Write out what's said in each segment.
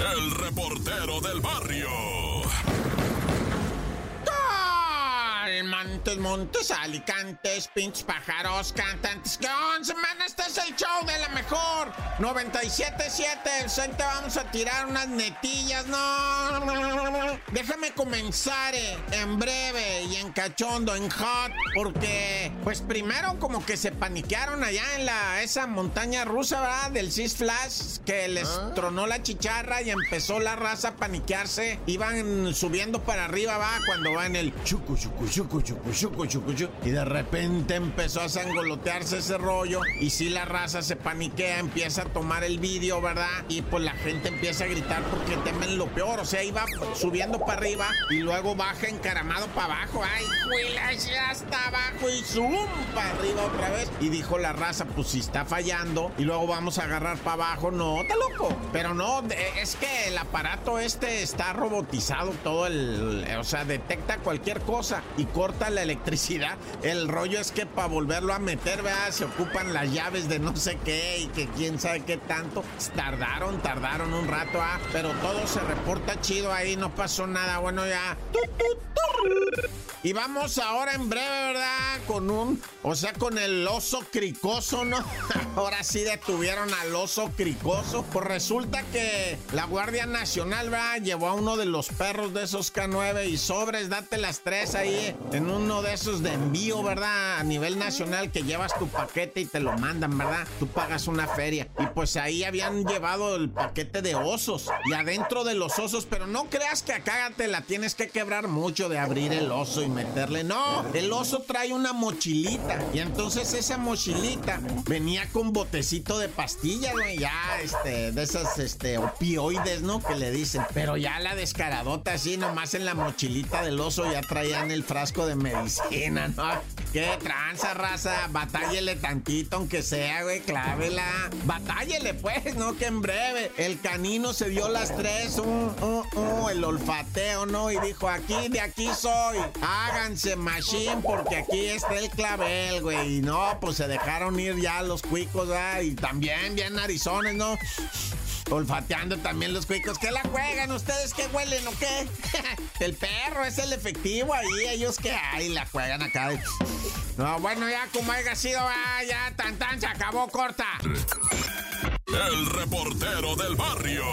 el reportero del barrio. Montes, Alicantes, pinches pájaros, cantantes. ¿Qué onda, semana? Este es el show de la mejor. 97.7. Hoy te vamos a tirar unas netillas. No, déjame comenzar eh, en breve y en cachondo, en hot. Porque, pues primero, como que se paniquearon allá en la esa montaña rusa, ¿verdad? Del Six Flash, que les Ah. tronó la chicharra y empezó la raza a paniquearse. Iban subiendo para arriba, va, cuando va en el chucu, chucu, chucu, chucu, chucu, Y de repente empezó a sangolotearse ese rollo. Y si la raza se paniquea, empieza a tomar el vídeo, ¿verdad? Y pues la gente empieza a gritar porque temen lo peor. O sea, iba subiendo para arriba y luego baja encaramado para abajo. ¡Ay, juela, ya está abajo! Y zoom para arriba otra vez. Y dijo la raza, pues si está fallando y luego vamos a agarrar para abajo. No, está loco. Pero no, es que el aparato este está robotizado todo el... O sea, detecta cualquier cosa y corta la electricidad. El rollo es que para volverlo a meter, ¿verdad? Se ocupan las llaves de no sé qué y que quién sabe qué tanto. Tardaron, tardaron un rato, ah, pero todo se reporta chido ahí, no pasó nada. Bueno, ya. Y vamos ahora en breve, ¿verdad? Con un, o sea, con el oso cricoso, ¿no? Ahora sí detuvieron al oso cricoso. Pues resulta que la Guardia Nacional, ¿verdad? Llevó a uno de los perros de esos K9 y sobres, date las tres ahí en uno de esos de envío, ¿verdad? A nivel nacional que llevas tu paquete y te lo mandan, ¿verdad? Tú pagas una feria. Y pues ahí habían llevado el paquete de osos. Y adentro de los osos, pero no creas que acá te la tienes que quebrar mucho de abrir el oso meterle. No, el oso trae una mochilita. Y entonces esa mochilita venía con botecito de pastillas, güey. Ya, este, de esas, este, opioides, ¿no? Que le dicen. Pero ya la descaradota así, nomás en la mochilita del oso ya traían el frasco de medicina, ¿no? Qué tranza, raza. Batállele tantito, aunque sea, güey, clávela. Batállele, pues, ¿no? Que en breve. El canino se dio las tres, uh, uh, el olfateo, ¿no? Y dijo, aquí, de aquí soy. Háganse machine, porque aquí está el clavel, güey. Y no, pues se dejaron ir ya los cuicos, ¿verdad? Y también bien narizones, ¿no? Olfateando también los cuicos. ¿Qué la juegan? ¿Ustedes qué huelen o qué? el perro es el efectivo ahí. Ellos que hay la juegan acá. No, bueno, ya como haya sido, ah, ya tan tan se acabó corta. El reportero del barrio.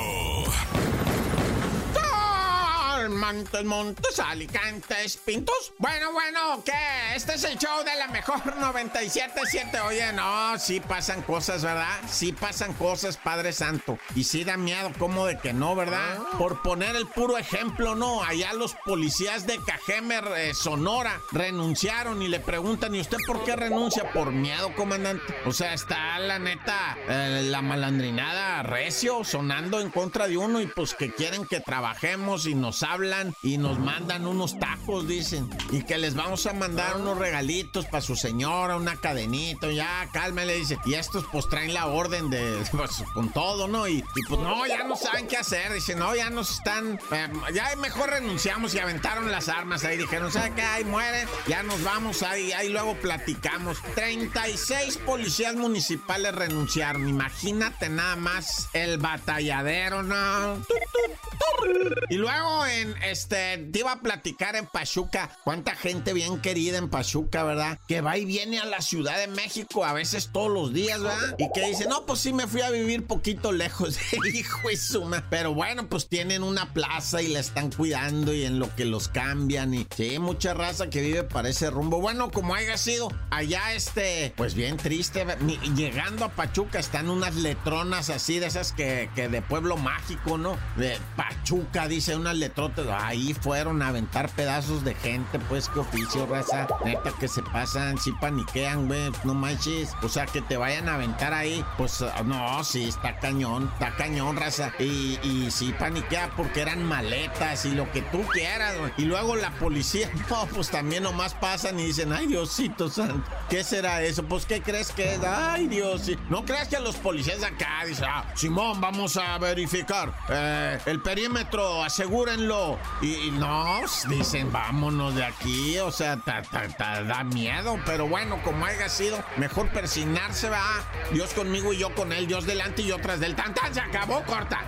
Montes, Montes, Alicantes, Pintos. Bueno, bueno, ¿qué? Este es el show de la mejor 97.7. Oye, no, sí pasan cosas, ¿verdad? Sí pasan cosas, Padre Santo. Y sí da miedo, como de que no, ¿verdad? Por poner el puro ejemplo, no. Allá los policías de Cajemer, eh, Sonora, renunciaron y le preguntan, ¿y usted por qué renuncia? Por miedo, comandante. O sea, está la neta, eh, la malandrinada recio sonando en contra de uno y pues que quieren que trabajemos y nos hablan y nos mandan unos tacos, dicen. Y que les vamos a mandar unos regalitos para su señora, una cadenita, ya, cálmele, dice. Y estos pues traen la orden de, pues, con todo, ¿no? Y, y, pues no, ya no saben qué hacer, dicen, no, ya nos están, eh, ya mejor renunciamos y aventaron las armas ahí, dijeron, ¿sabe qué? Ahí mueren, ya nos vamos, ahí, ahí luego platicamos. 36 policías municipales renunciaron, imagínate nada más el batalladero, ¿no? Y luego en este te iba a platicar en Pachuca, cuánta gente bien querida en Pachuca, ¿verdad? Que va y viene a la Ciudad de México a veces todos los días, ¿verdad? Y que dice, "No, pues sí me fui a vivir poquito lejos." Hijo y suma. Pero bueno, pues tienen una plaza y la están cuidando y en lo que los cambian y sí, mucha raza que vive para ese rumbo. Bueno, como haya sido, allá este, pues bien triste, llegando a Pachuca están unas letronas así de esas que, que de pueblo mágico, ¿no? De Pachuca, dice unas letrotas. Ahí fueron a aventar pedazos de gente, pues qué oficio, raza. Neta que se pasan, sí paniquean, güey, no manches. O sea, que te vayan a aventar ahí, pues ah, no, sí, está cañón, está cañón, raza. Y, y sí paniquea porque eran maletas y lo que tú quieras, güey. Y luego la policía, no, pues también nomás pasan y dicen, ay, Diosito santo, ¿qué será eso? Pues, ¿qué crees que es? Ay, Dios, sí. no creas que los policías de acá dicen, ah, Simón, vamos a verificar eh, el perímetro, asegúrenlo. Y, y no, dicen, vámonos de aquí, o sea, ta- da miedo, pero bueno, como haya sido, mejor persignarse, va. Dios conmigo y yo con él, Dios delante y yo tras del tan tan, se acabó, corta.